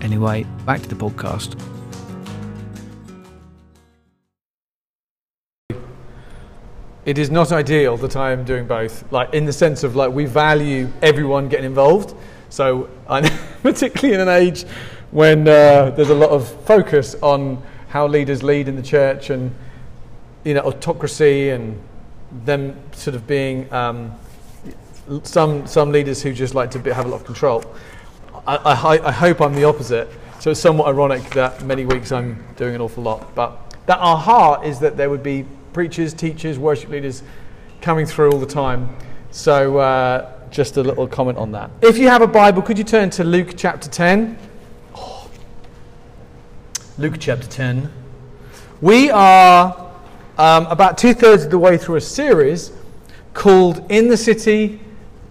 Anyway, back to the podcast. it is not ideal that I am doing both, like in the sense of like we value everyone getting involved. So, I'm particularly in an age when uh, there's a lot of focus on how leaders lead in the church and you know autocracy and them sort of being um, some some leaders who just like to have a lot of control. I, I, I hope I'm the opposite. So it's somewhat ironic that many weeks I'm doing an awful lot, but that our heart is that there would be preachers, teachers, worship leaders coming through all the time. So, uh, just a little comment on that. If you have a Bible, could you turn to Luke chapter 10? Oh. Luke chapter 10. We are um, about two thirds of the way through a series called In the City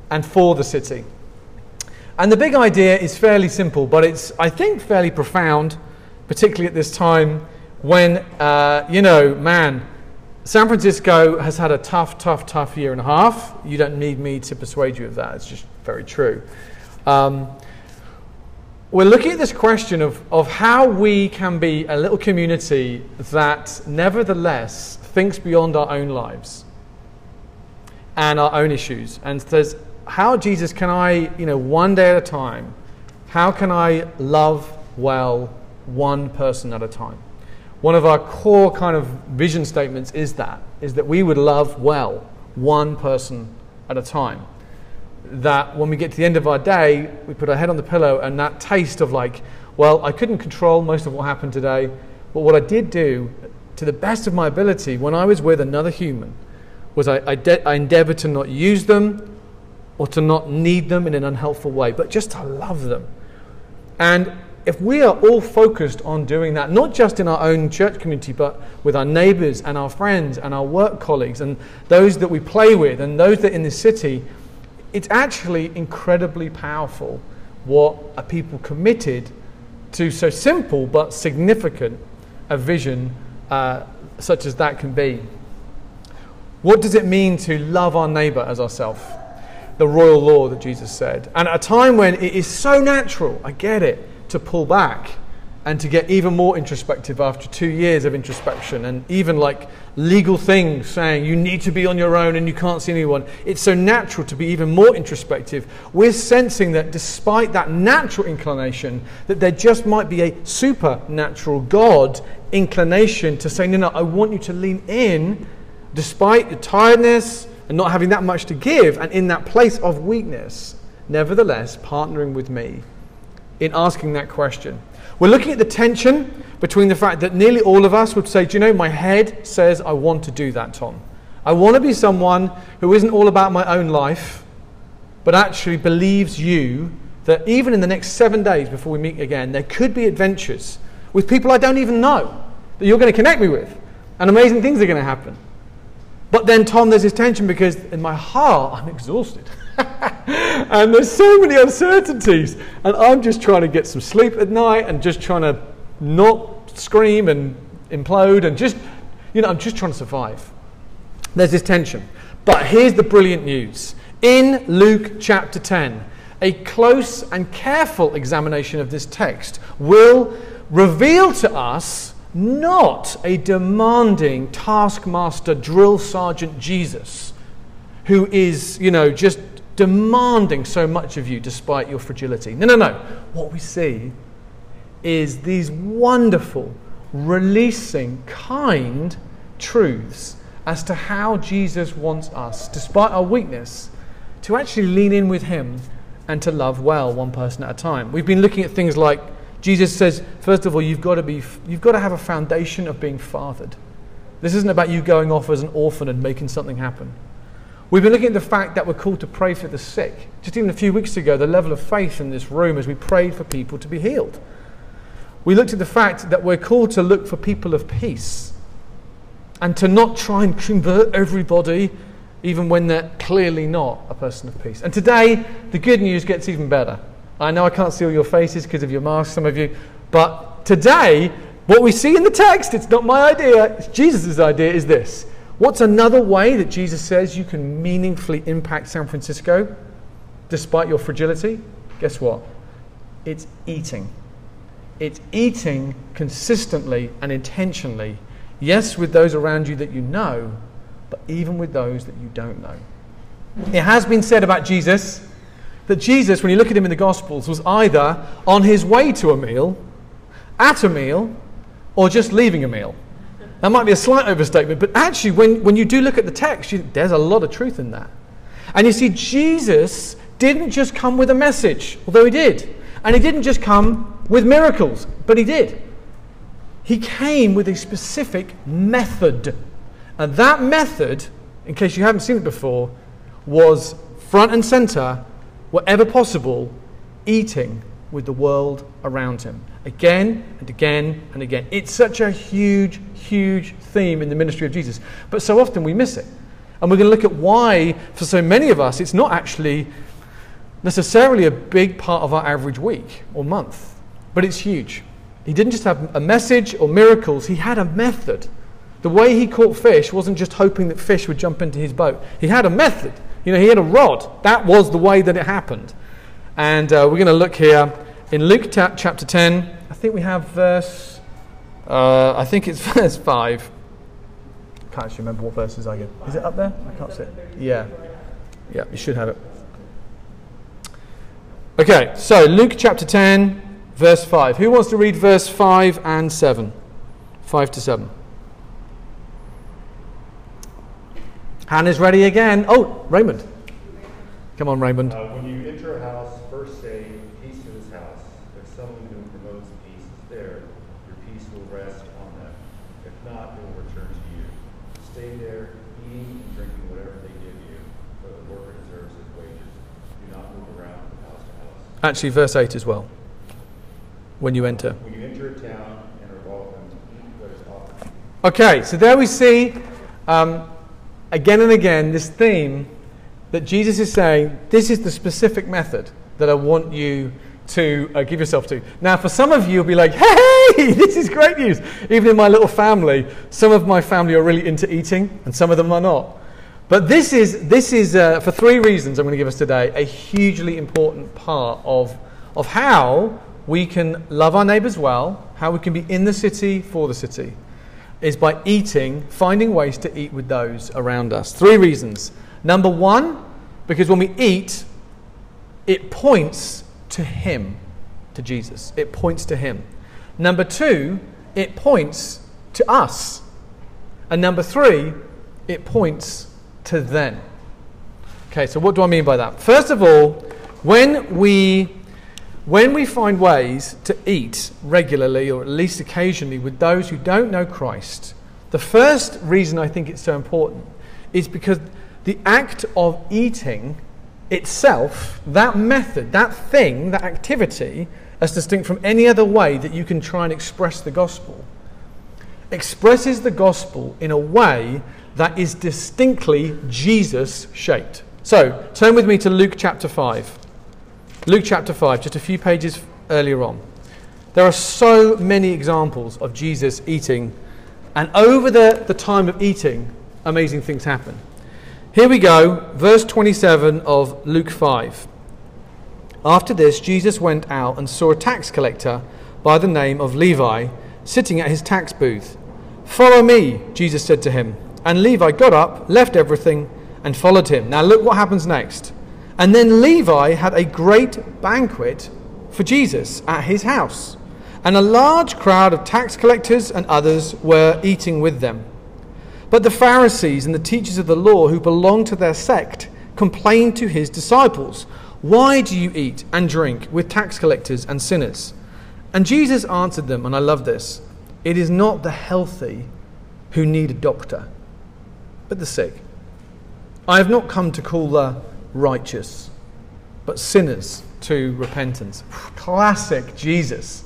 and For the City. And the big idea is fairly simple, but it's, I think, fairly profound, particularly at this time when, uh, you know, man, San Francisco has had a tough, tough, tough year and a half. You don't need me to persuade you of that. It's just very true. Um, we're looking at this question of, of how we can be a little community that nevertheless thinks beyond our own lives and our own issues and says, how, Jesus, can I, you know, one day at a time, how can I love well one person at a time? one of our core kind of vision statements is that is that we would love well one person at a time that when we get to the end of our day we put our head on the pillow and that taste of like well i couldn't control most of what happened today but what i did do to the best of my ability when i was with another human was i, I, de- I endeavored to not use them or to not need them in an unhelpful way but just to love them and if we are all focused on doing that, not just in our own church community, but with our neighbors and our friends and our work colleagues and those that we play with and those that in the city, it's actually incredibly powerful what a people committed to so simple but significant a vision uh, such as that can be. What does it mean to love our neighbor as ourselves? The royal law that Jesus said. And at a time when it is so natural, I get it to pull back and to get even more introspective after two years of introspection and even like legal things saying you need to be on your own and you can't see anyone. It's so natural to be even more introspective. We're sensing that despite that natural inclination, that there just might be a supernatural God inclination to say, no, no, I want you to lean in despite your tiredness and not having that much to give and in that place of weakness, nevertheless partnering with me in asking that question. We're looking at the tension between the fact that nearly all of us would say, Do you know, my head says I want to do that, Tom. I want to be someone who isn't all about my own life, but actually believes you that even in the next seven days before we meet again, there could be adventures with people I don't even know that you're going to connect me with, and amazing things are going to happen. But then, Tom, there's this tension because in my heart, I'm exhausted. and there's so many uncertainties. And I'm just trying to get some sleep at night and just trying to not scream and implode and just, you know, I'm just trying to survive. There's this tension. But here's the brilliant news. In Luke chapter 10, a close and careful examination of this text will reveal to us not a demanding taskmaster drill sergeant Jesus who is, you know, just demanding so much of you despite your fragility. No, no, no. What we see is these wonderful, releasing, kind truths as to how Jesus wants us, despite our weakness, to actually lean in with Him and to love well one person at a time. We've been looking at things like Jesus says, first of all, you've got to, be, you've got to have a foundation of being fathered. This isn't about you going off as an orphan and making something happen. We've been looking at the fact that we're called to pray for the sick. Just even a few weeks ago, the level of faith in this room as we prayed for people to be healed. we looked at the fact that we're called to look for people of peace and to not try and convert everybody, even when they're clearly not a person of peace. And today, the good news gets even better. I know I can't see all your faces because of your mask, some of you, but today, what we see in the text, it's not my idea, it's Jesus' idea, is this. What's another way that Jesus says you can meaningfully impact San Francisco despite your fragility? Guess what? It's eating. It's eating consistently and intentionally. Yes, with those around you that you know, but even with those that you don't know. It has been said about Jesus that Jesus, when you look at him in the Gospels, was either on his way to a meal, at a meal, or just leaving a meal. That might be a slight overstatement, but actually, when, when you do look at the text, you, there's a lot of truth in that. And you see, Jesus didn't just come with a message, although he did. And he didn't just come with miracles, but he did. He came with a specific method. And that method, in case you haven't seen it before, was front and center, wherever possible, eating with the world around him. Again and again and again. It's such a huge, huge theme in the ministry of Jesus. But so often we miss it. And we're going to look at why, for so many of us, it's not actually necessarily a big part of our average week or month, but it's huge. He didn't just have a message or miracles, he had a method. The way he caught fish wasn't just hoping that fish would jump into his boat. He had a method. You know, he had a rod. That was the way that it happened. And uh, we're going to look here in Luke chapter 10. I think we have verse, uh, I think it's verse 5. I can't actually remember what verses I get. Is it up there? I can't see it. Yeah. Yeah, you should have it. Okay, so Luke chapter 10, verse 5. Who wants to read verse 5 and 7? 5 to 7. Hannah's ready again. Oh, Raymond. Come on, Raymond. Uh, when you enter a house, first say, Peace to this house. If someone who promotes peace is there, your peace will rest on them. If not, it will return to you. Stay there, eating and drinking whatever they give you, for the worker deserves his wages. Do not move around from house to house. Actually, verse 8 as well. When you enter. When you enter a town and are welcome, eat what is offered. Okay, so there we see um, again and again this theme that Jesus is saying this is the specific method that I want you to uh, give yourself to. Now, for some of you, you'll be like, hey, this is great news. Even in my little family, some of my family are really into eating, and some of them are not. But this is, this is uh, for three reasons I'm going to give us today, a hugely important part of, of how we can love our neighbours well, how we can be in the city for the city, is by eating, finding ways to eat with those around us. Three reasons. Number one, because when we eat, it points to Him, to Jesus. It points to Him. Number two, it points to us. And number three, it points to them. Okay, so what do I mean by that? First of all, when we when we find ways to eat regularly or at least occasionally with those who don't know Christ, the first reason I think it's so important is because the act of eating itself, that method, that thing, that activity, as distinct from any other way that you can try and express the gospel, expresses the gospel in a way that is distinctly Jesus shaped. So, turn with me to Luke chapter 5. Luke chapter 5, just a few pages earlier on. There are so many examples of Jesus eating, and over the, the time of eating, amazing things happen. Here we go, verse 27 of Luke 5. After this, Jesus went out and saw a tax collector by the name of Levi sitting at his tax booth. Follow me, Jesus said to him. And Levi got up, left everything, and followed him. Now, look what happens next. And then Levi had a great banquet for Jesus at his house, and a large crowd of tax collectors and others were eating with them. But the Pharisees and the teachers of the law who belonged to their sect complained to his disciples, Why do you eat and drink with tax collectors and sinners? And Jesus answered them, and I love this it is not the healthy who need a doctor, but the sick. I have not come to call the righteous, but sinners to repentance. Classic Jesus.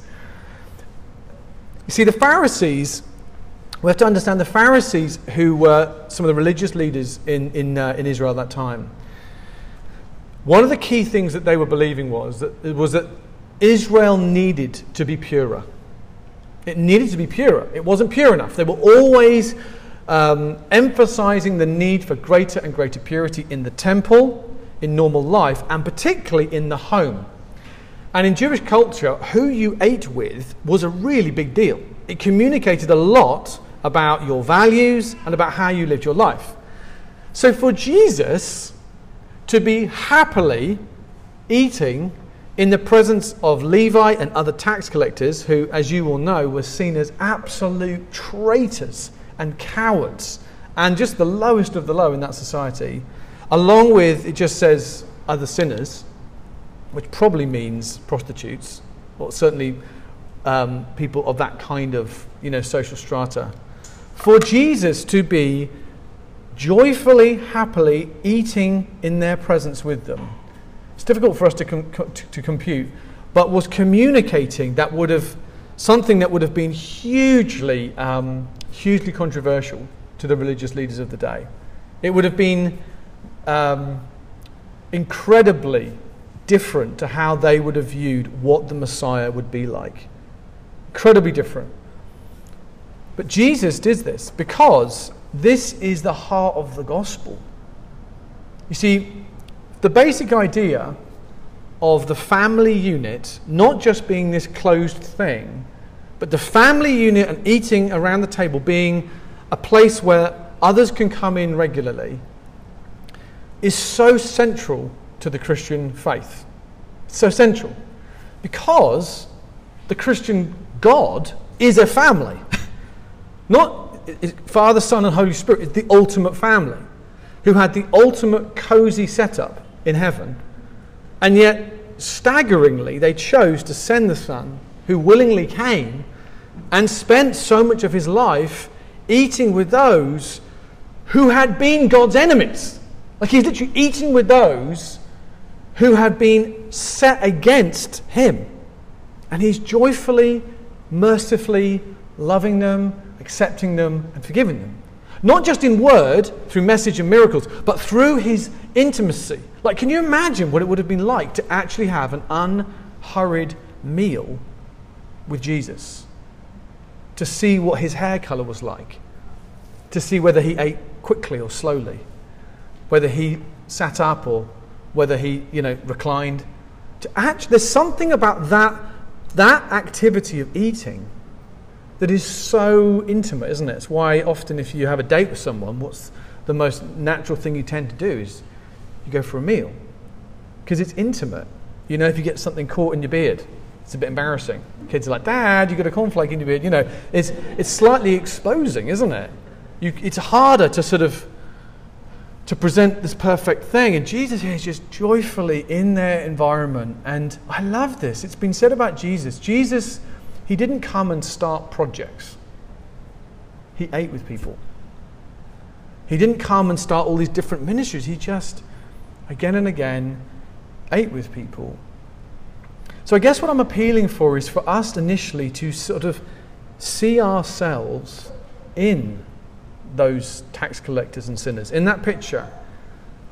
You see, the Pharisees, we have to understand the Pharisees, who were some of the religious leaders in, in, uh, in Israel at that time, one of the key things that they were believing was that, was that Israel needed to be purer. It needed to be purer. It wasn't pure enough. They were always um, emphasizing the need for greater and greater purity in the temple, in normal life, and particularly in the home. And in Jewish culture, who you ate with was a really big deal. It communicated a lot about your values and about how you lived your life. So for Jesus to be happily eating in the presence of Levi and other tax collectors, who, as you will know, were seen as absolute traitors and cowards and just the lowest of the low in that society, along with, it just says, other sinners which probably means prostitutes, or certainly um, people of that kind of you know, social strata. For Jesus to be joyfully, happily eating in their presence with them. It's difficult for us to, com- to, to compute, but was communicating that would have something that would have been hugely, um, hugely controversial to the religious leaders of the day. It would have been um, incredibly different to how they would have viewed what the Messiah would be like. Incredibly different. But Jesus did this because this is the heart of the gospel. You see, the basic idea of the family unit not just being this closed thing, but the family unit and eating around the table being a place where others can come in regularly is so central to the Christian faith. so central because the Christian God is a family. Not Father, Son, and Holy Spirit is the ultimate family who had the ultimate cozy setup in heaven. And yet, staggeringly, they chose to send the Son, who willingly came and spent so much of his life eating with those who had been God's enemies. Like he's literally eating with those who had been set against him. And he's joyfully, mercifully loving them, accepting them, and forgiving them. Not just in word, through message and miracles, but through his intimacy. Like, can you imagine what it would have been like to actually have an unhurried meal with Jesus? To see what his hair color was like, to see whether he ate quickly or slowly, whether he sat up or whether he, you know, reclined. To actually, there's something about that, that activity of eating that is so intimate, isn't it? It's why often if you have a date with someone, what's the most natural thing you tend to do is you go for a meal because it's intimate. You know, if you get something caught in your beard, it's a bit embarrassing. Kids are like, Dad, you got a cornflake in your beard. You know, it's, it's slightly exposing, isn't it? You, it's harder to sort of to present this perfect thing. And Jesus here is just joyfully in their environment. And I love this. It's been said about Jesus. Jesus, he didn't come and start projects, he ate with people. He didn't come and start all these different ministries. He just, again and again, ate with people. So I guess what I'm appealing for is for us initially to sort of see ourselves in those tax collectors and sinners. In that picture,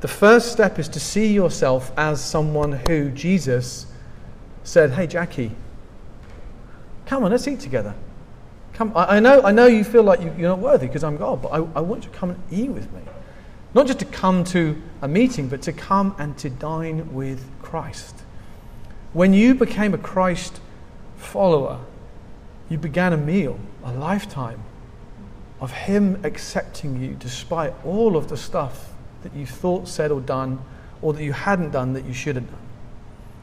the first step is to see yourself as someone who Jesus said, Hey, Jackie, come on, let's eat together. Come, I, I know, I know you feel like you, are not worthy because I'm God, but I, I want you to come and eat with me. Not just to come to a meeting, but to come and to dine with Christ. When you became a Christ follower, you began a meal, a lifetime of Him accepting you despite all of the stuff that you thought, said, or done, or that you hadn't done that you should have done.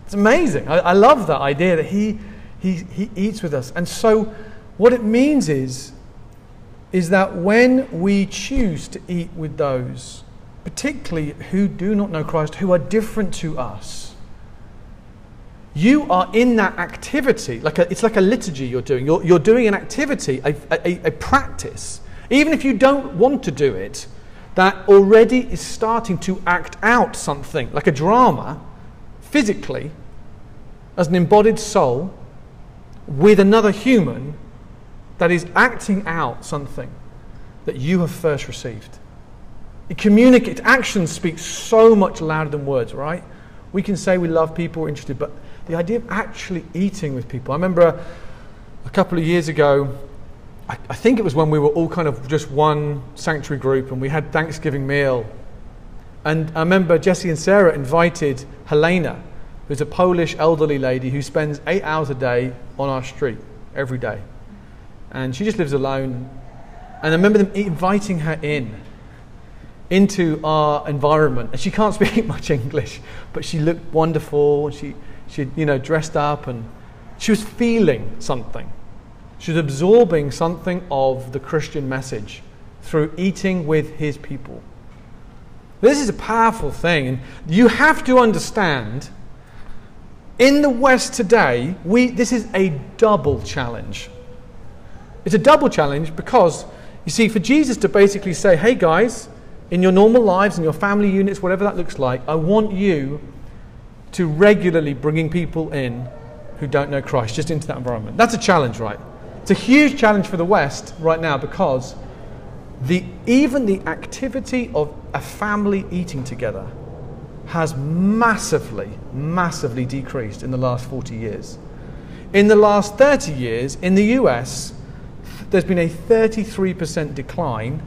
It's amazing. I, I love that idea that he, he, he eats with us. And so, what it means is, is that when we choose to eat with those, particularly who do not know Christ, who are different to us, you are in that activity, like a, it's like a liturgy you're doing. You're, you're doing an activity, a, a, a practice even if you don't want to do it, that already is starting to act out something, like a drama, physically, as an embodied soul, with another human that is acting out something that you have first received. It communicates, actions speak so much louder than words, right? We can say we love people, we're interested, but the idea of actually eating with people. I remember a, a couple of years ago, I, I think it was when we were all kind of just one sanctuary group and we had Thanksgiving meal. And I remember Jesse and Sarah invited Helena, who's a Polish elderly lady who spends eight hours a day on our street every day. And she just lives alone. And I remember them inviting her in into our environment. And she can't speak much English, but she looked wonderful. She, she you know, dressed up and she was feeling something. She was absorbing something of the Christian message through eating with his people. This is a powerful thing. And you have to understand in the West today, we, this is a double challenge. It's a double challenge because, you see, for Jesus to basically say, hey guys, in your normal lives, in your family units, whatever that looks like, I want you to regularly bringing people in who don't know Christ just into that environment. That's a challenge, right? It's a huge challenge for the West right now because the, even the activity of a family eating together has massively, massively decreased in the last 40 years. In the last 30 years, in the US, there's been a 33% decline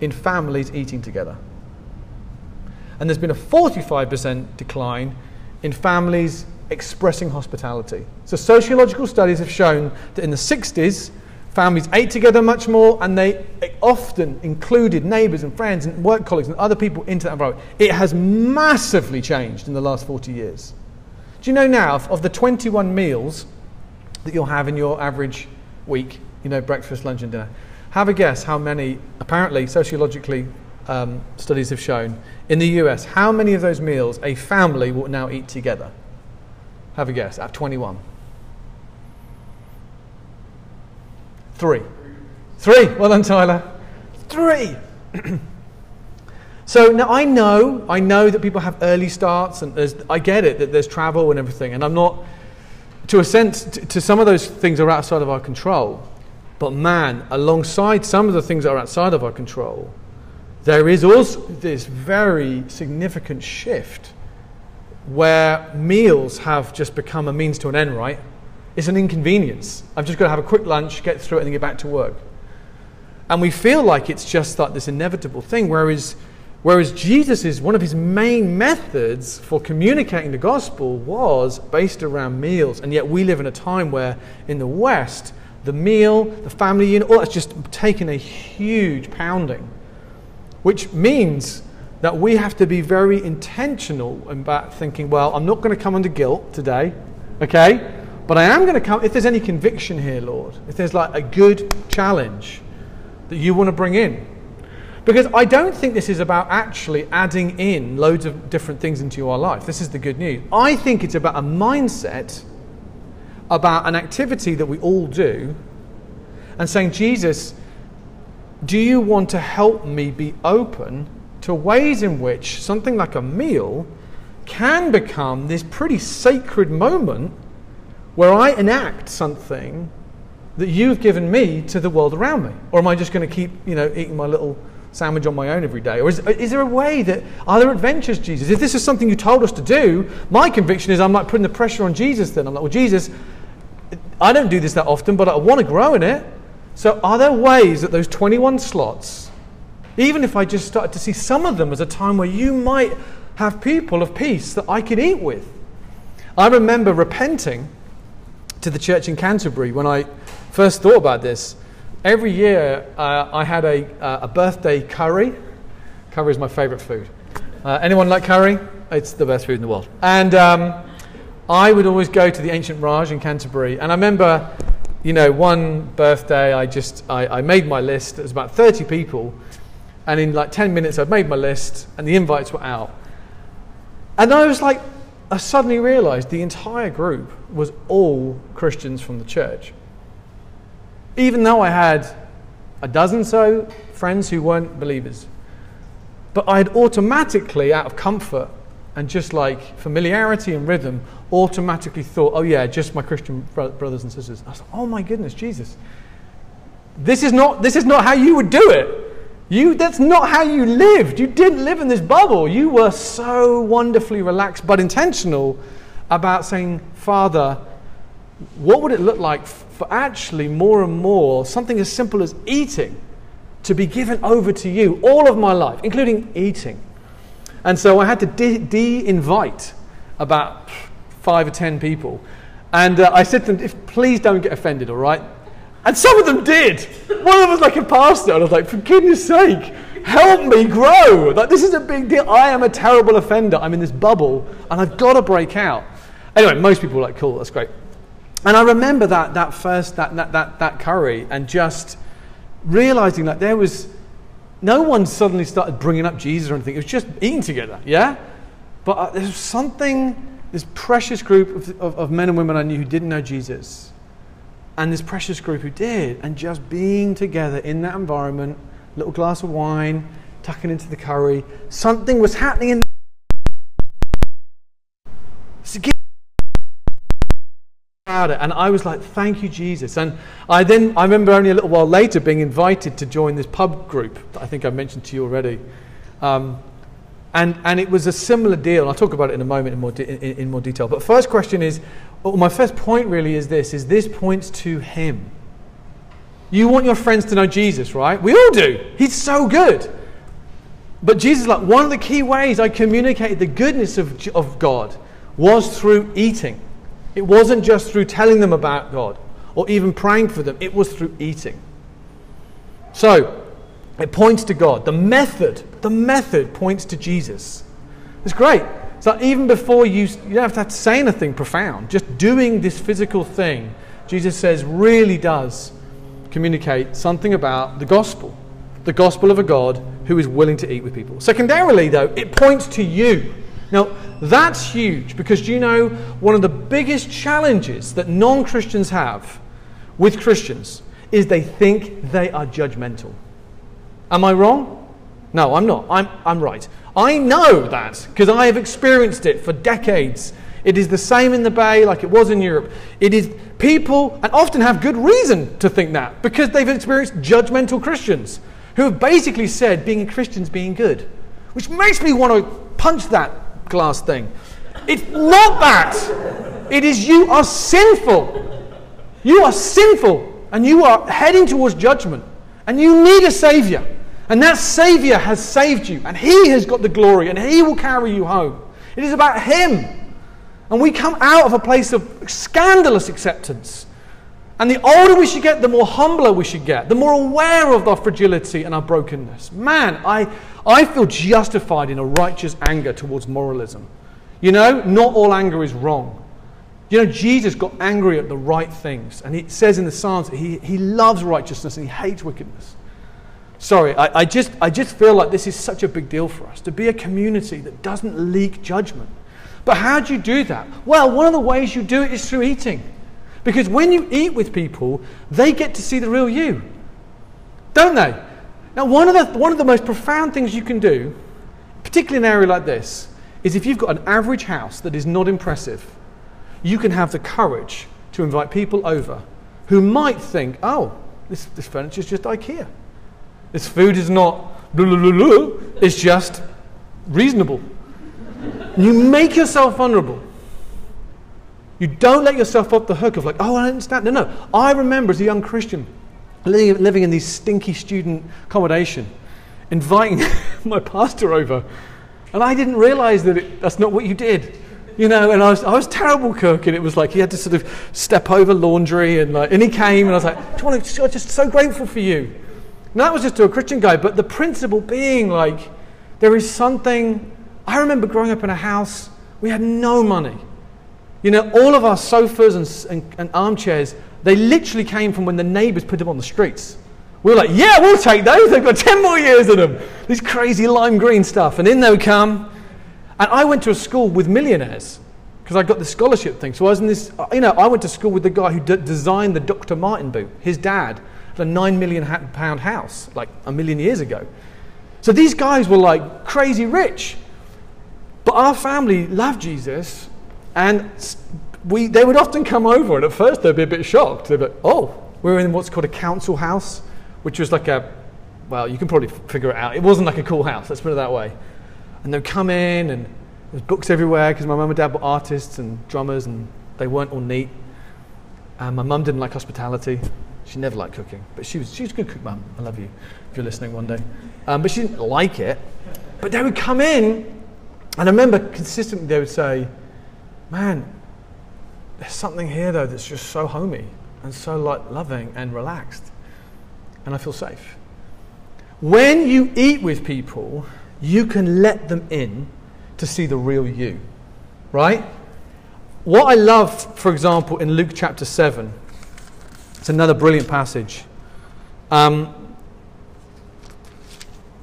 in families eating together. And there's been a 45% decline in families expressing hospitality. So, sociological studies have shown that in the 60s, families ate together much more and they often included neighbours and friends and work colleagues and other people into that environment. It has massively changed in the last 40 years. Do you know now, of the 21 meals that you'll have in your average week, you know, breakfast, lunch, and dinner, have a guess how many, apparently, sociologically, um, studies have shown in the US, how many of those meals a family will now eat together? Have a guess, at 21. Three. Three. Well done, Tyler. Three. so now I know, I know that people have early starts, and I get it that there's travel and everything, and I'm not, to a sense, to, to some of those things are outside of our control. But man, alongside some of the things that are outside of our control, there is also this very significant shift where meals have just become a means to an end, right? It's an inconvenience. I've just got to have a quick lunch, get through it, and then get back to work. And we feel like it's just like this inevitable thing, whereas, whereas Jesus is one of his main methods for communicating the gospel was based around meals. And yet we live in a time where in the West, the meal, the family unit, all that's just taken a huge pounding, which means that we have to be very intentional about thinking, well, I'm not going to come under guilt today, okay? But I am going to come, if there's any conviction here, Lord, if there's like a good challenge that you want to bring in. Because I don't think this is about actually adding in loads of different things into your life. This is the good news. I think it's about a mindset about an activity that we all do and saying, Jesus, do you want to help me be open to ways in which something like a meal can become this pretty sacred moment where I enact something that you've given me to the world around me? Or am I just going to keep, you know, eating my little sandwich on my own every day? Or is, is there a way that, are there adventures, Jesus? If this is something you told us to do, my conviction is I'm like putting the pressure on Jesus then. I'm like, well, Jesus, I don't do this that often, but I want to grow in it. So, are there ways that those 21 slots, even if I just started to see some of them as a time where you might have people of peace that I could eat with? I remember repenting to the church in Canterbury when I first thought about this. Every year uh, I had a, uh, a birthday curry. Curry is my favorite food. Uh, anyone like curry? It's the best food in the world. And um, I would always go to the ancient Raj in Canterbury, and I remember, you know, one birthday I just I, I made my list. It was about 30 people, and in like 10 minutes I'd made my list, and the invites were out. And I was like, I suddenly realised the entire group was all Christians from the church. Even though I had a dozen so friends who weren't believers. But I had automatically, out of comfort, and just like familiarity and rhythm automatically thought, oh yeah, just my Christian brothers and sisters. I was like, oh my goodness, Jesus. This is not, this is not how you would do it. You, that's not how you lived. You didn't live in this bubble. You were so wonderfully relaxed but intentional about saying, Father, what would it look like for actually more and more something as simple as eating to be given over to you all of my life, including eating? And so I had to de invite about five or ten people. And uh, I said to them, if, please don't get offended, all right? And some of them did. One of them was like a pastor, and I was like, for goodness sake, help me grow. Like, this is a big deal. I am a terrible offender. I'm in this bubble, and I've got to break out. Anyway, most people were like, cool, that's great. And I remember that, that first, that, that, that, that curry, and just realizing that there was, no one suddenly started bringing up Jesus or anything. It was just eating together, yeah? But uh, there was something, this precious group of, of, of men and women I knew who didn't know Jesus and this precious group who did, and just being together in that environment, little glass of wine, tucking into the curry, something was happening in. About it, and I was like, "Thank you, Jesus." And I then, I remember only a little while later being invited to join this pub group that I think I mentioned to you already. Um, and, and it was a similar deal. I'll talk about it in a moment in more, de- in, in more detail. But first question is, well, my first point really is this, is this points to him. You want your friends to know Jesus, right? We all do. He's so good. But Jesus, like one of the key ways I communicated the goodness of, of God was through eating. It wasn't just through telling them about God or even praying for them, it was through eating. So, it points to God. The method, the method points to Jesus. It's great. So even before you, you don't have to say anything profound, just doing this physical thing, Jesus says, really does communicate something about the gospel. The gospel of a God who is willing to eat with people. Secondarily, though, it points to you. Now, that's huge because you know one of the biggest challenges that non Christians have with Christians is they think they are judgmental. Am I wrong? No, I'm not. I'm, I'm right. I know that because I have experienced it for decades. It is the same in the Bay like it was in Europe. It is people, and often have good reason to think that because they've experienced judgmental Christians who have basically said being a Christian is being good, which makes me want to punch that glass thing. It's not that. It is you are sinful. You are sinful and you are heading towards judgment and you need a Savior. And that Savior has saved you, and He has got the glory, and He will carry you home. It is about Him. And we come out of a place of scandalous acceptance. And the older we should get, the more humbler we should get, the more aware of our fragility and our brokenness. Man, I, I feel justified in a righteous anger towards moralism. You know, not all anger is wrong. You know, Jesus got angry at the right things. And he says in the Psalms that he, he loves righteousness and he hates wickedness. Sorry, I, I, just, I just feel like this is such a big deal for us to be a community that doesn't leak judgment. But how do you do that? Well, one of the ways you do it is through eating. Because when you eat with people, they get to see the real you. Don't they? Now, one of the, one of the most profound things you can do, particularly in an area like this, is if you've got an average house that is not impressive, you can have the courage to invite people over who might think, oh, this, this furniture is just IKEA. This food is not blah, blah, blah. It's just reasonable. You make yourself vulnerable. You don't let yourself off the hook of like, oh, I understand. No, no. I remember as a young Christian living, living in these stinky student accommodation, inviting my pastor over. And I didn't realize that it, that's not what you did. You know, and I was, I was terrible cook, and it was like he had to sort of step over laundry, and like, and he came, and I was like, "Do want to, I'm just so grateful for you." And that was just to a Christian guy, but the principle being like, there is something. I remember growing up in a house, we had no money. You know, all of our sofas and, and, and armchairs, they literally came from when the neighbors put them on the streets. We were like, yeah, we'll take those. They've got 10 more years in them. This crazy lime green stuff. And in they would come. And I went to a school with millionaires because I got the scholarship thing. So I was in this, uh, you know, I went to school with the guy who d- designed the Dr. Martin boot. His dad had a nine million pound house like a million years ago. So these guys were like crazy rich. But our family loved Jesus, and we, they would often come over, and at first they'd be a bit shocked. They'd be like, oh, We were in what's called a council house, which was like a, well, you can probably figure it out. It wasn't like a cool house, let's put it that way. And they'd come in, and there's books everywhere because my mum and dad were artists and drummers, and they weren't all neat. And my mum didn't like hospitality. She never liked cooking, but she was, she was a good cook, mum. I love you if you're listening one day. Um, but she didn't like it. But they would come in, and I remember consistently they would say, Man, there's something here though that's just so homey and so like loving and relaxed. And I feel safe. When you eat with people, you can let them in to see the real you. Right? What I love, for example, in Luke chapter 7, it's another brilliant passage. Um,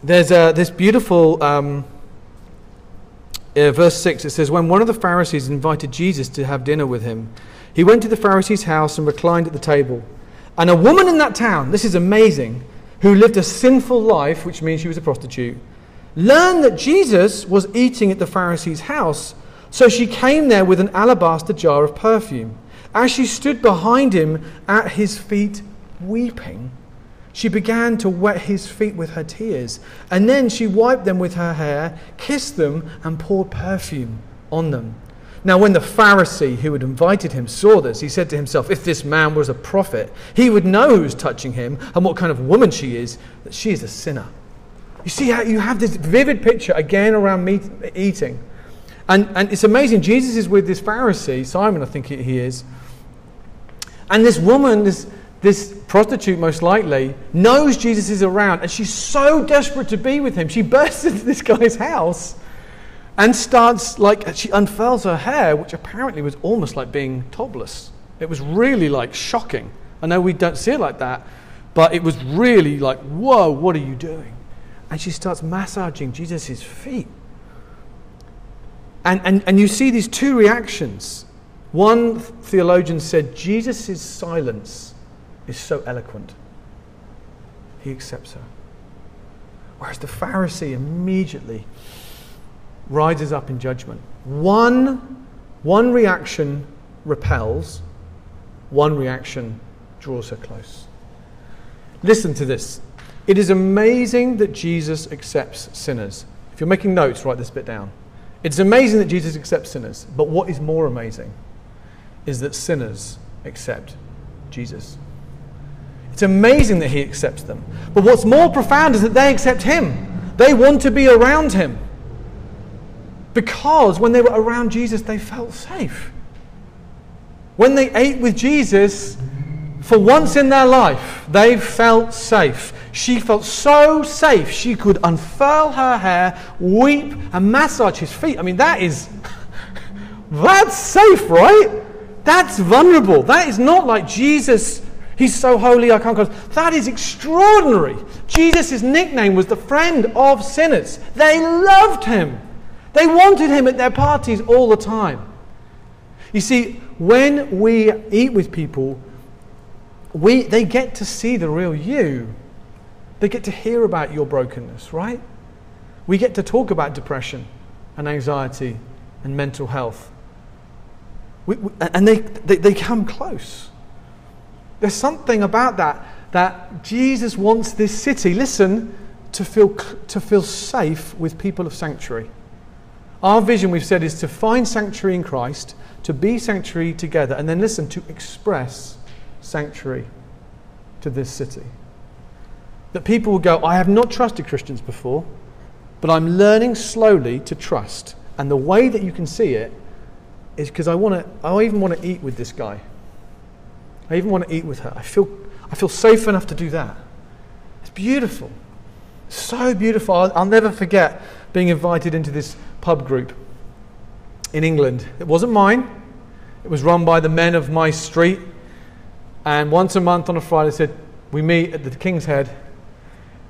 there's a, this beautiful um, uh, verse 6. It says, When one of the Pharisees invited Jesus to have dinner with him, he went to the Pharisee's house and reclined at the table. And a woman in that town, this is amazing, who lived a sinful life, which means she was a prostitute, learned that Jesus was eating at the Pharisee's house. So she came there with an alabaster jar of perfume. As she stood behind him at his feet, weeping, she began to wet his feet with her tears. And then she wiped them with her hair, kissed them, and poured perfume on them. Now, when the Pharisee who had invited him saw this, he said to himself, If this man was a prophet, he would know who's touching him and what kind of woman she is, that she is a sinner. You see how you have this vivid picture again around meat, eating. And, and it's amazing. Jesus is with this Pharisee, Simon, I think he is. And this woman, this, this prostitute most likely, knows Jesus is around, and she's so desperate to be with him. She bursts into this guy's house and starts, like, she unfurls her hair, which apparently was almost like being topless. It was really, like, shocking. I know we don't see it like that, but it was really like, whoa, what are you doing? And she starts massaging Jesus' feet. And, and, and you see these two reactions. One theologian said, Jesus' silence is so eloquent. He accepts her. Whereas the Pharisee immediately rises up in judgment. One, one reaction repels, one reaction draws her close. Listen to this. It is amazing that Jesus accepts sinners. If you're making notes, write this bit down. It's amazing that Jesus accepts sinners, but what is more amazing is that sinners accept Jesus. It's amazing that he accepts them. But what's more profound is that they accept him. They want to be around him. Because when they were around Jesus, they felt safe. When they ate with Jesus, for once in their life, they felt safe. She felt so safe she could unfurl her hair, weep, and massage his feet. I mean, that is. that's safe, right? That's vulnerable. That is not like Jesus. He's so holy, I can't go. That is extraordinary. Jesus' nickname was the friend of sinners. They loved him. They wanted him at their parties all the time. You see, when we eat with people, we, they get to see the real you. They get to hear about your brokenness, right? We get to talk about depression and anxiety and mental health. We, we, and they, they, they come close. There's something about that that Jesus wants this city, listen, to feel, to feel safe with people of sanctuary. Our vision, we've said, is to find sanctuary in Christ, to be sanctuary together, and then listen, to express sanctuary to this city. That people will go, I have not trusted Christians before, but I'm learning slowly to trust. And the way that you can see it is because I want to, I even want to eat with this guy. I even want to eat with her. I feel, I feel safe enough to do that. It's beautiful. So beautiful. I'll, I'll never forget being invited into this pub group in England. It wasn't mine, it was run by the men of my street. And once a month on a Friday, said, We meet at the King's Head.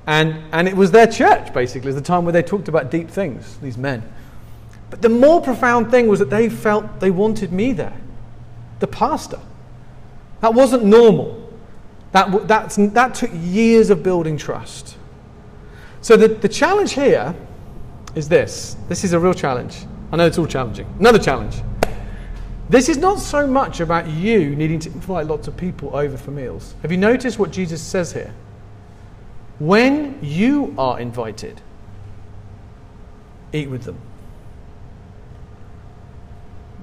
And, and it was their church, basically. It the time where they talked about deep things, these men. But the more profound thing was that they felt they wanted me there, the pastor. That wasn't normal. That, that's, that took years of building trust. So the, the challenge here is this. This is a real challenge. I know it's all challenging. Another challenge. This is not so much about you needing to invite lots of people over for meals. Have you noticed what Jesus says here? When you are invited, eat with them.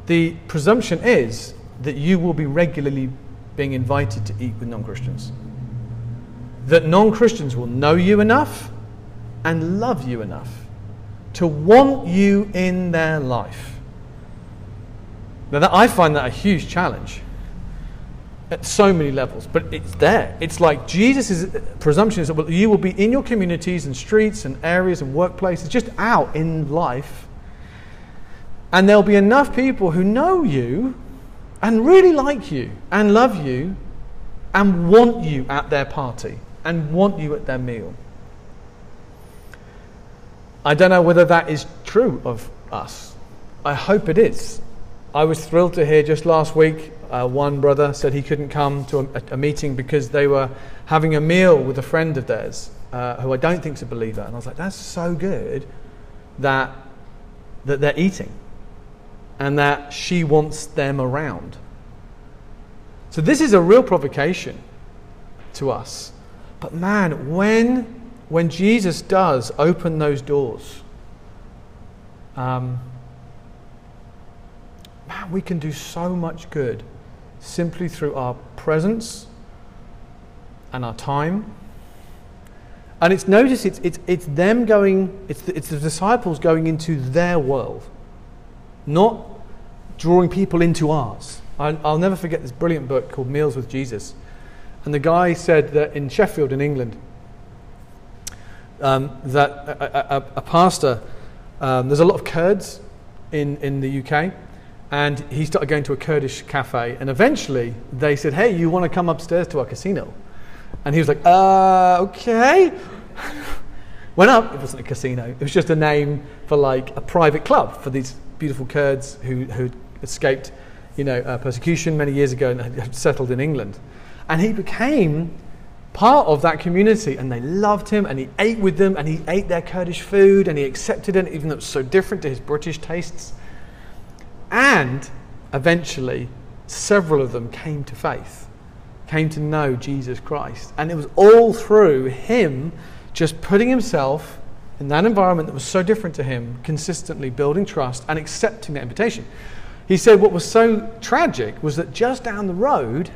The presumption is that you will be regularly being invited to eat with non Christians. That non Christians will know you enough and love you enough to want you in their life. Now, that, I find that a huge challenge at so many levels, but it's there. It's like Jesus' presumption is that you will be in your communities and streets and areas and workplaces, just out in life, and there'll be enough people who know you and really like you and love you and want you at their party and want you at their meal. I don't know whether that is true of us. I hope it is. I was thrilled to hear just last week uh, one brother said he couldn't come to a, a, meeting because they were having a meal with a friend of theirs uh, who I don't think is a believer. And I was like, that's so good that, that they're eating and that she wants them around. So this is a real provocation to us. But man, when, when Jesus does open those doors, um, man, we can do so much good simply through our presence and our time. And it's notice it's, it's, it's them going, it's the, it's the disciples going into their world, not drawing people into ours. I'll never forget this brilliant book called Meals with Jesus. And the guy said that in Sheffield, in England, um, that a, a, a pastor, um, there's a lot of Kurds in, in the UK, and he started going to a Kurdish cafe, and eventually they said, Hey, you want to come upstairs to our casino? And he was like, Uh, okay. Went up, it wasn't a casino, it was just a name for like a private club for these beautiful Kurds who, who escaped you know, uh, persecution many years ago and had settled in England. And he became part of that community and they loved him and he ate with them and he ate their Kurdish food and he accepted it even though it was so different to his British tastes. And eventually, several of them came to faith, came to know Jesus Christ. And it was all through him just putting himself in that environment that was so different to him, consistently building trust and accepting that invitation. He said what was so tragic was that just down the road,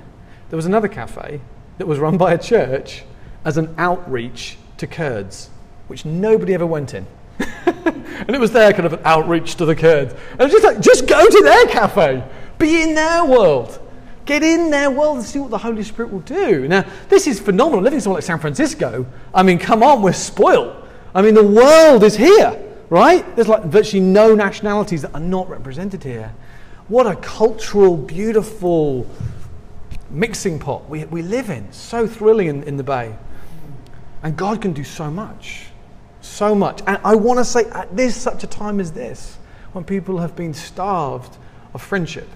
there was another cafe that was run by a church as an outreach to Kurds, which nobody ever went in. and it was their kind of an outreach to the Kurds. And it was just like, just go to their cafe, be in their world. Get in their world and see what the Holy Spirit will do. Now, this is phenomenal. Living somewhere like San Francisco, I mean, come on, we're spoiled. I mean, the world is here, right? There's like virtually no nationalities that are not represented here. What a cultural, beautiful mixing pot we, we live in. So thrilling in, in the Bay. And God can do so much. So much. And I want to say, at this such a time as this, when people have been starved of friendship.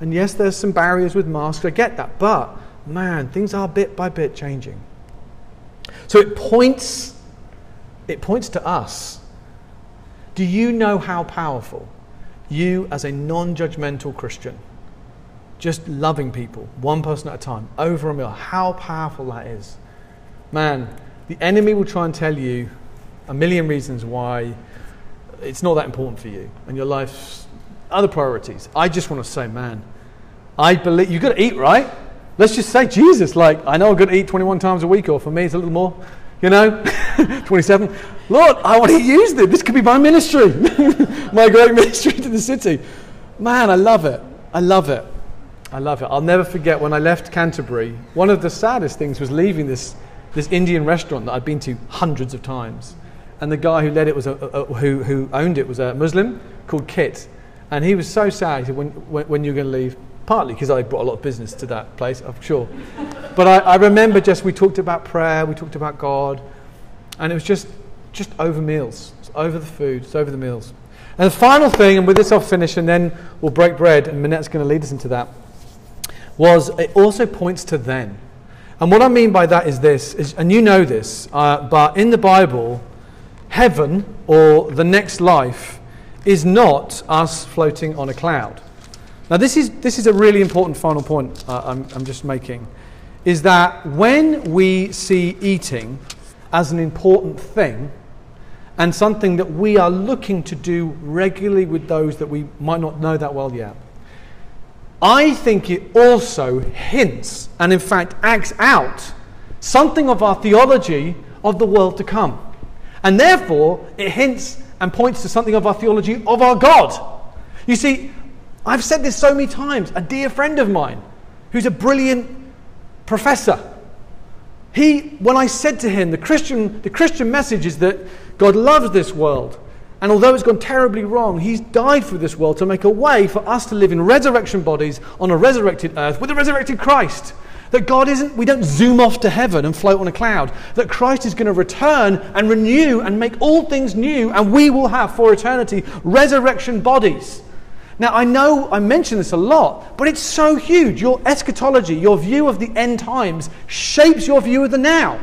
And yes, there's some barriers with masks, I get that. But man, things are bit by bit changing. So it points, it points to us. Do you know how powerful you as a non-judgmental Christian, just loving people, one person at a time, over a meal, how powerful that is. Man, the enemy will try and tell you a million reasons why it's not that important for you and your life's other priorities. I just want to say, man, I believe you've got to eat, right? Let's just say Jesus. Like, I know I've got to eat 21 times a week, or for me, it's a little more, you know, 27. Lord, I want to use this. This could be my ministry, my great ministry to the city. Man, I love it. I love it. I love it. I'll never forget when I left Canterbury, one of the saddest things was leaving this, this Indian restaurant that I'd been to hundreds of times and the guy who led it was a, a, a, who, who owned it was a Muslim called Kit, and he was so sad. He said, "When, when, when you're going to leave?" Partly because I brought a lot of business to that place, I'm sure. but I, I remember just we talked about prayer, we talked about God, and it was just just over meals, it's over the food, it's over the meals. And the final thing, and with this I'll finish, and then we'll break bread, and Manette's going to lead us into that. Was it also points to then. And what I mean by that is this, is, and you know this, uh, but in the Bible, heaven or the next life is not us floating on a cloud. Now, this is, this is a really important final point uh, I'm, I'm just making. Is that when we see eating as an important thing and something that we are looking to do regularly with those that we might not know that well yet, I think it also hints and, in fact, acts out something of our theology of the world to come. And therefore, it hints and points to something of our theology of our God. You see, I've said this so many times. A dear friend of mine who's a brilliant professor. He, when I said to him, the Christian, the Christian message is that God loves this world. And although it's gone terribly wrong, He's died for this world to make a way for us to live in resurrection bodies on a resurrected earth with a resurrected Christ. That God isn't, we don't zoom off to heaven and float on a cloud. That Christ is going to return and renew and make all things new, and we will have for eternity resurrection bodies. Now, I know I mention this a lot, but it's so huge. Your eschatology, your view of the end times, shapes your view of the now.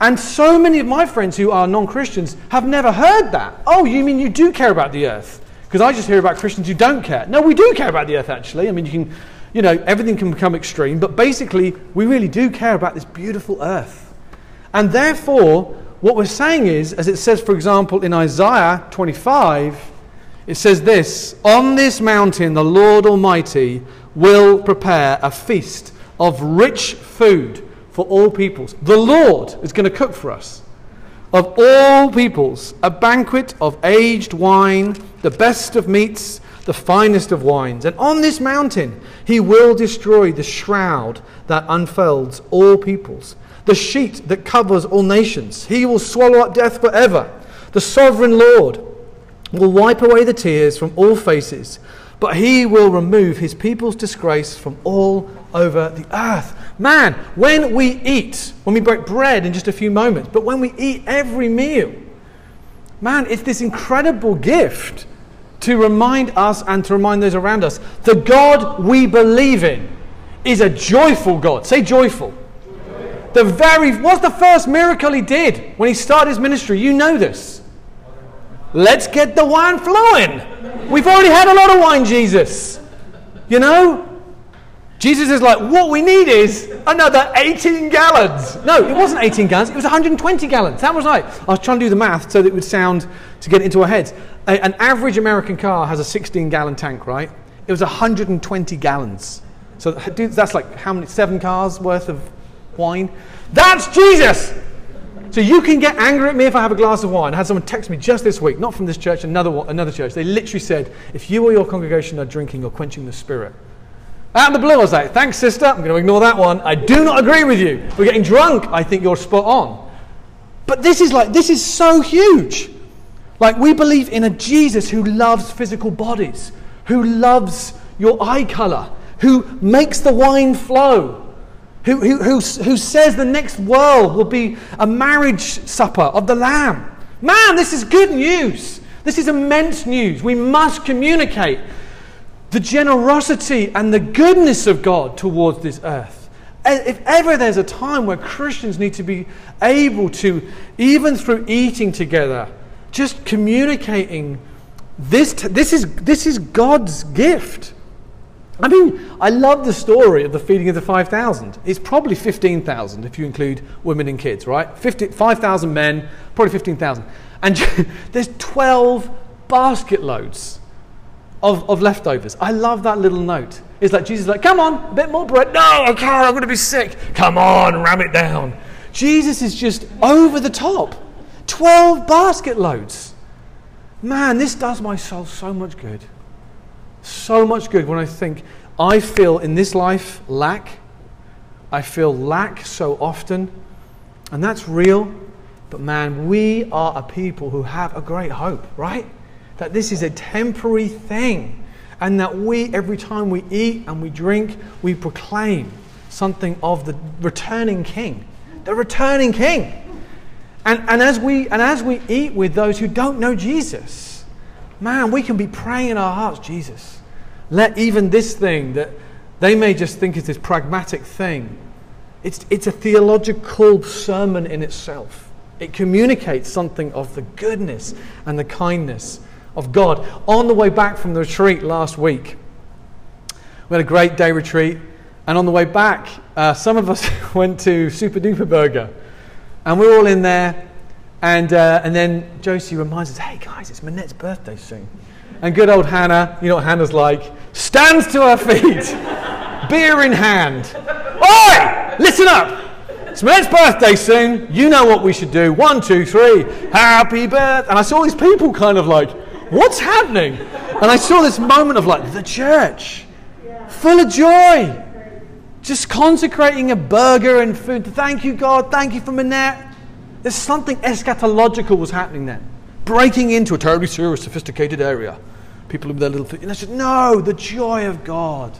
And so many of my friends who are non Christians have never heard that. Oh, you mean you do care about the earth? Because I just hear about Christians who don't care. No, we do care about the earth, actually. I mean, you can you know, everything can become extreme, but basically, we really do care about this beautiful earth. And therefore, what we're saying is, as it says, for example, in Isaiah 25, it says this On this mountain, the Lord Almighty will prepare a feast of rich food for all peoples. The Lord is going to cook for us. Of all peoples, a banquet of aged wine, the best of meats the finest of wines. And on this mountain he will destroy the shroud that unfolds all peoples, the sheet that covers all nations. He will swallow up death forever. The sovereign Lord will wipe away the tears from all faces, but he will remove his people's disgrace from all over the earth. Man, when we eat, when we break bread in just a few moments, but when we eat every meal, man, it's this incredible gift to remind us and to remind those around us the God we believe in is a joyful God. Say joyful. The very what's the first miracle he did when he started his ministry? You know this. Let's get the wine flowing. We've already had a lot of wine, Jesus. You know? Jesus is like, what we need is another 18 gallons. No, it wasn't 18 gallons, it was 120 gallons. That was right. I was trying to do the math so that it would sound to get it into our heads. A, an average American car has a 16 gallon tank, right? It was 120 gallons. So that's like how many? Seven cars worth of wine? That's Jesus! So you can get angry at me if I have a glass of wine. I had someone text me just this week, not from this church, another, another church. They literally said, if you or your congregation are drinking or quenching the spirit, out of the blue, I was like, thanks, sister. I'm going to ignore that one. I do not agree with you. We're getting drunk. I think you're spot on. But this is like, this is so huge. Like, we believe in a Jesus who loves physical bodies, who loves your eye color, who makes the wine flow, who, who, who, who says the next world will be a marriage supper of the Lamb. Man, this is good news. This is immense news. We must communicate the generosity and the goodness of God towards this earth. If ever there's a time where Christians need to be able to, even through eating together, just communicating this, this, is, this is God's gift. I mean, I love the story of the feeding of the 5,000. It's probably 15,000 if you include women and kids, right? 5,000 men, probably 15,000. And there's 12 basket loads of, of leftovers. I love that little note. It's like Jesus like, come on, a bit more bread. No, I can't, I'm going to be sick. Come on, ram it down. Jesus is just over the top. 12 basket loads. Man, this does my soul so much good. So much good when I think I feel in this life lack. I feel lack so often. And that's real. But man, we are a people who have a great hope, right? that this is a temporary thing and that we, every time we eat and we drink, we proclaim something of the returning king. The returning king. And, and, as we, and as we eat with those who don't know Jesus, man, we can be praying in our hearts, Jesus, let even this thing that they may just think is this pragmatic thing, it's, it's a theological sermon in itself. It communicates something of the goodness and the kindness of God. On the way back from the retreat last week, We had a great day retreat. And on the way back, uh, some of us went to Super Duper Burger. And we we're all in there. And, uh, and then Josie reminds us, hey guys, it's Manette's birthday soon. And good old Hannah, you know what Hannah's like, stands to her feet, beer in hand. Oi! Listen up! It's Manette's birthday soon. You know what we should do. One, two, three. Happy birthday. And I saw these people kind of like, what's happening? And I saw this moment of like, the church, full of joy just consecrating a burger and food. Thank you, God. Thank you for Manette. There's something eschatological was happening then. Breaking into a terribly serious, sophisticated area. People with their little feet. And I said, no, the joy of God.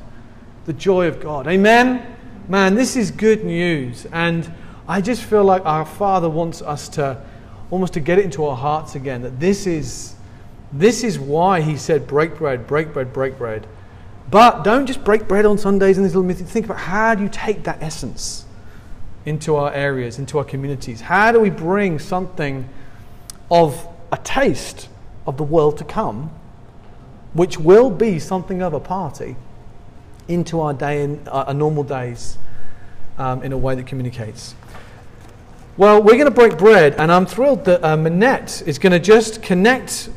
The joy of God. Amen? Man, this is good news. And I just feel like our Father wants us to almost to get it into our hearts again that this is this is why he said break bread, break bread, break bread. But don't just break bread on Sundays and these little myths. Think about how do you take that essence into our areas, into our communities? How do we bring something of a taste of the world to come, which will be something of a party, into our day in uh, our normal days um, in a way that communicates? Well, we're going to break bread, and I'm thrilled that uh, Manette is going to just connect